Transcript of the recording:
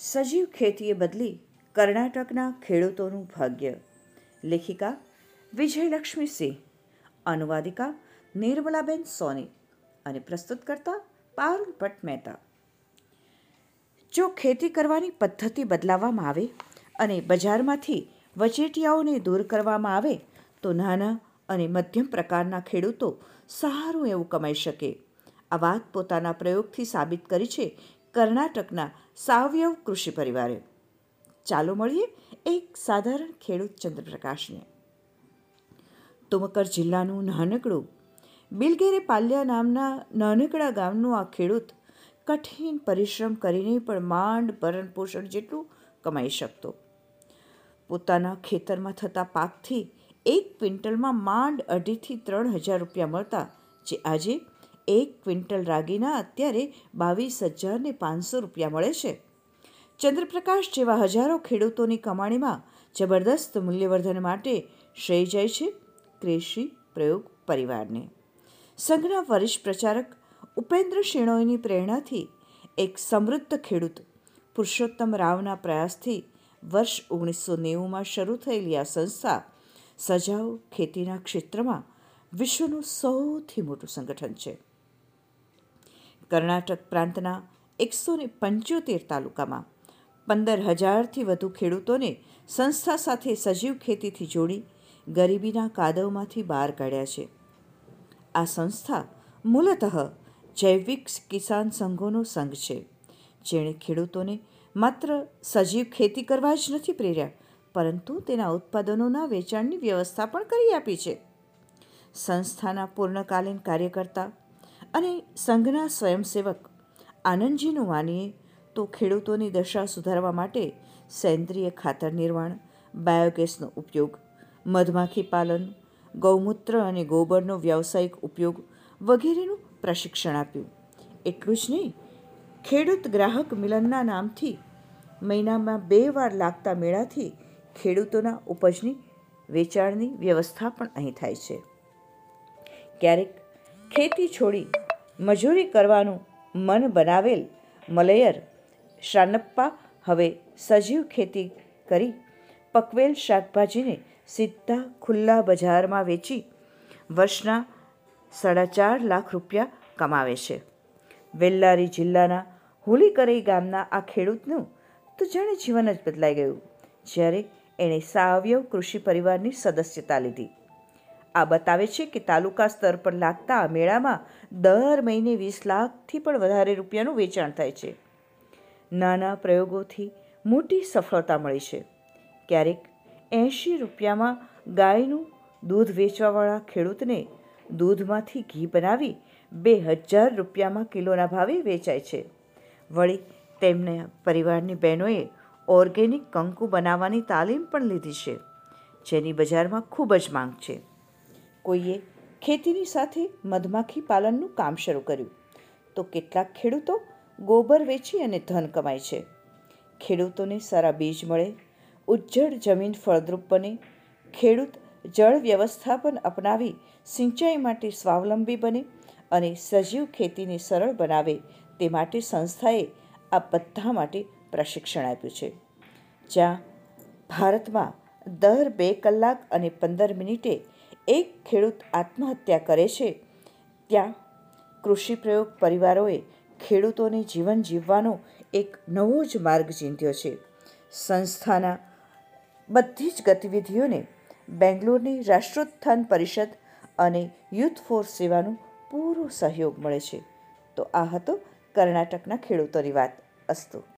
સજીવ ખેતીએ બદલી કર્ણાટકના ખેડૂતોનું ભાગ્ય. લેખિકા વિજયલક્ષ્મી સિંહ, અનુવાદિકા નિર્મલાબેન સોની અને પ્રસ્તુતકર્તા પારુલ ભટ્ટ મહેતા. જો ખેતી કરવાની પદ્ધતિ બદલાવવામાં આવે અને બજારમાંથી વચેટિયાઓને દૂર કરવામાં આવે, તો નાના અને મધ્યમ પ્રકારના ખેડૂતો સારું એવું કમાઈ શકે. આ વાત પોતાના પ્રયોગથી સાબિત કરી છે કર્ણાટકના સાવયવ કૃષિ પરિવારે. ચાલો મળીએ એક સાધારણ ખેડૂત ચંદ્રપ્રકાશને. તુમકર જિલ્લાનું નાનકડું, બિલગેરે પાલ્યા નામના નાનકડા ગામનું આ ખેડૂત કઠિન પરિશ્રમ કરીને પણ માંડ ભરણ પોષણ જેટલું કમાઈ શકતો. પોતાના ખેતરમાં થતા પાકથી એક ક્વિન્ટલમાં માંડ અઢીથી ત્રણ હજાર રૂપિયા મળતા, જે આજે એક ક્વિન્ટલ રાગીના અત્યારે બાવીસ હજારને પાંચસો રૂપિયા મળે છે. ચંદ્રપ્રકાશ જેવા હજારો ખેડૂતોની કમાણીમાં જબરદસ્ત મૂલ્યવર્ધન માટે શ્રેય જાય છે કૃષિ પ્રયોગ પરિવારને. સંઘના વરિષ્ઠ પ્રચારક ઉપેન્દ્ર શેણોયની પ્રેરણાથી એક સમૃદ્ધ ખેડૂત પુરુષોત્તમ રાવના પ્રયાસથી વર્ષ ઓગણીસો નેવુંમાં શરૂ થયેલી આ સંસ્થા સજાવ ખેતીના ક્ષેત્રમાં વિશ્વનું સૌથી મોટું સંગઠન છે. કર્ણાટક પ્રાંતના એકસો ને પંચોતેર તાલુકામાં. પંદર હજારથી વધુ ખેડૂતોને સંસ્થા સાથે સજીવ ખેતીથી જોડી ગરીબીના કાદવમાંથી બહાર કાઢ્યા છે. આ સંસ્થા મૂલતઃ જૈવિક કિસાન સંઘોનો સંઘ છે. જેણે ખેડૂતોને માત્ર સજીવ ખેતી કરવા જ નથી પ્રેર્યા, પરંતુ તેના ઉત્પાદનોના વેચાણની વ્યવસ્થા પણ કરી આપી છે. સંસ્થાના પૂર્ણકાલીન કાર્યકર્તા અને સંઘના સ્વયંસેવક આનંદજીનું માનીએ તો ખેડૂતોની દશા સુધારવા માટે સેન્દ્રિય ખાતર નિર્માણ, બાયોગેસનો ઉપયોગ, મધમાખી પાલન, ગૌમૂત્ર અને ગોબરનો વ્યાવસાયિક ઉપયોગ વગેરેનું પ્રશિક્ષણ આપ્યું. એટલું જ નહીં, ખેડૂત ગ્રાહક મિલનના નામથી મહિનામાં બે વાર લાગતા મેળાથી ખેડૂતોના ઉપજની વેચાણની વ્યવસ્થા પણ અહીં થાય છે. ક્યારેક ખેતી છોડી મજૂરી કરવાનું મન બનાવેલ મલયર. શાનપ્પા હવે સજીવ ખેતી કરી પકવેલ શાકભાજીને સીધા ખુલ્લા બજારમાં વેચી વર્ષના સાડા ચાર લાખ રૂપિયા કમાવે છે. વેલ્લારી જિલ્લાના હુલીકરઈ ગામના આ ખેડૂતનું તો જાણે જીવન જ બદલાઈ ગયું, જ્યારે એણે સાવયવ કૃષિ પરિવારની સદસ્યતા લીધી. આ બતાવે છે કે તાલુકા સ્તર પર લાગતા આ મેળામાં દર મહિને વીસ લાખથી પણ વધારે રૂપિયાનું વેચાણ થાય છે. નાના પ્રયોગોથી મોટી સફળતા મળી છે. ક્યારેક એંશી રૂપિયામાં ગાયનું દૂધ વેચવાવાળા ખેડૂતને દૂધમાંથી ઘી બનાવી બે હજાર રૂપિયામાં કિલોના ભાવે વેચાય છે. વળી તેમને પરિવારની બહેનોએ ઓર્ગેનિક કંકુ બનાવવાની તાલીમ પણ લીધી છે, જેની બજારમાં ખૂબ જ માંગ છે. કોઈએ ખેતીની સાથે મધમાખી પાલનનું કામ શરૂ કર્યું. તો કેટલાક ખેડૂતો ગોબર વેચી અને ધન કમાય છે. ખેડૂતોને સારા બીજ મળે, ઉજ્જડ જમીન ફળદ્રુપ બને, ખેડૂત જળ વ્યવસ્થાપન અપનાવી સિંચાઈ માટે સ્વાવલંબી બને અને સજીવ ખેતીને સરળ બનાવે તે માટે સંસ્થાએ આ બધા માટે પ્રશિક્ષણ આપ્યું છે. જ્યાં ભારતમાં દર બે કલાક અને પંદર મિનિટે એક ખેડૂત આત્મહત્યા કરે છે, ત્યાં કૃષિ પ્રયોગ પરિવારોએ ખેડૂતોને જીવન જીવવાનો એક નવો જ માર્ગ ચીંધ્યો છે. સંસ્થાના બધી જ ગતિવિધિઓને બેંગ્લોરની રાષ્ટ્રોત્થાન પરિષદ અને યુથ ફોર્સ સેવાનું પૂરો સહયોગ મળે છે. તો આ હતો કર્ણાટકના ખેડૂતોની વાત. અસ્તુ.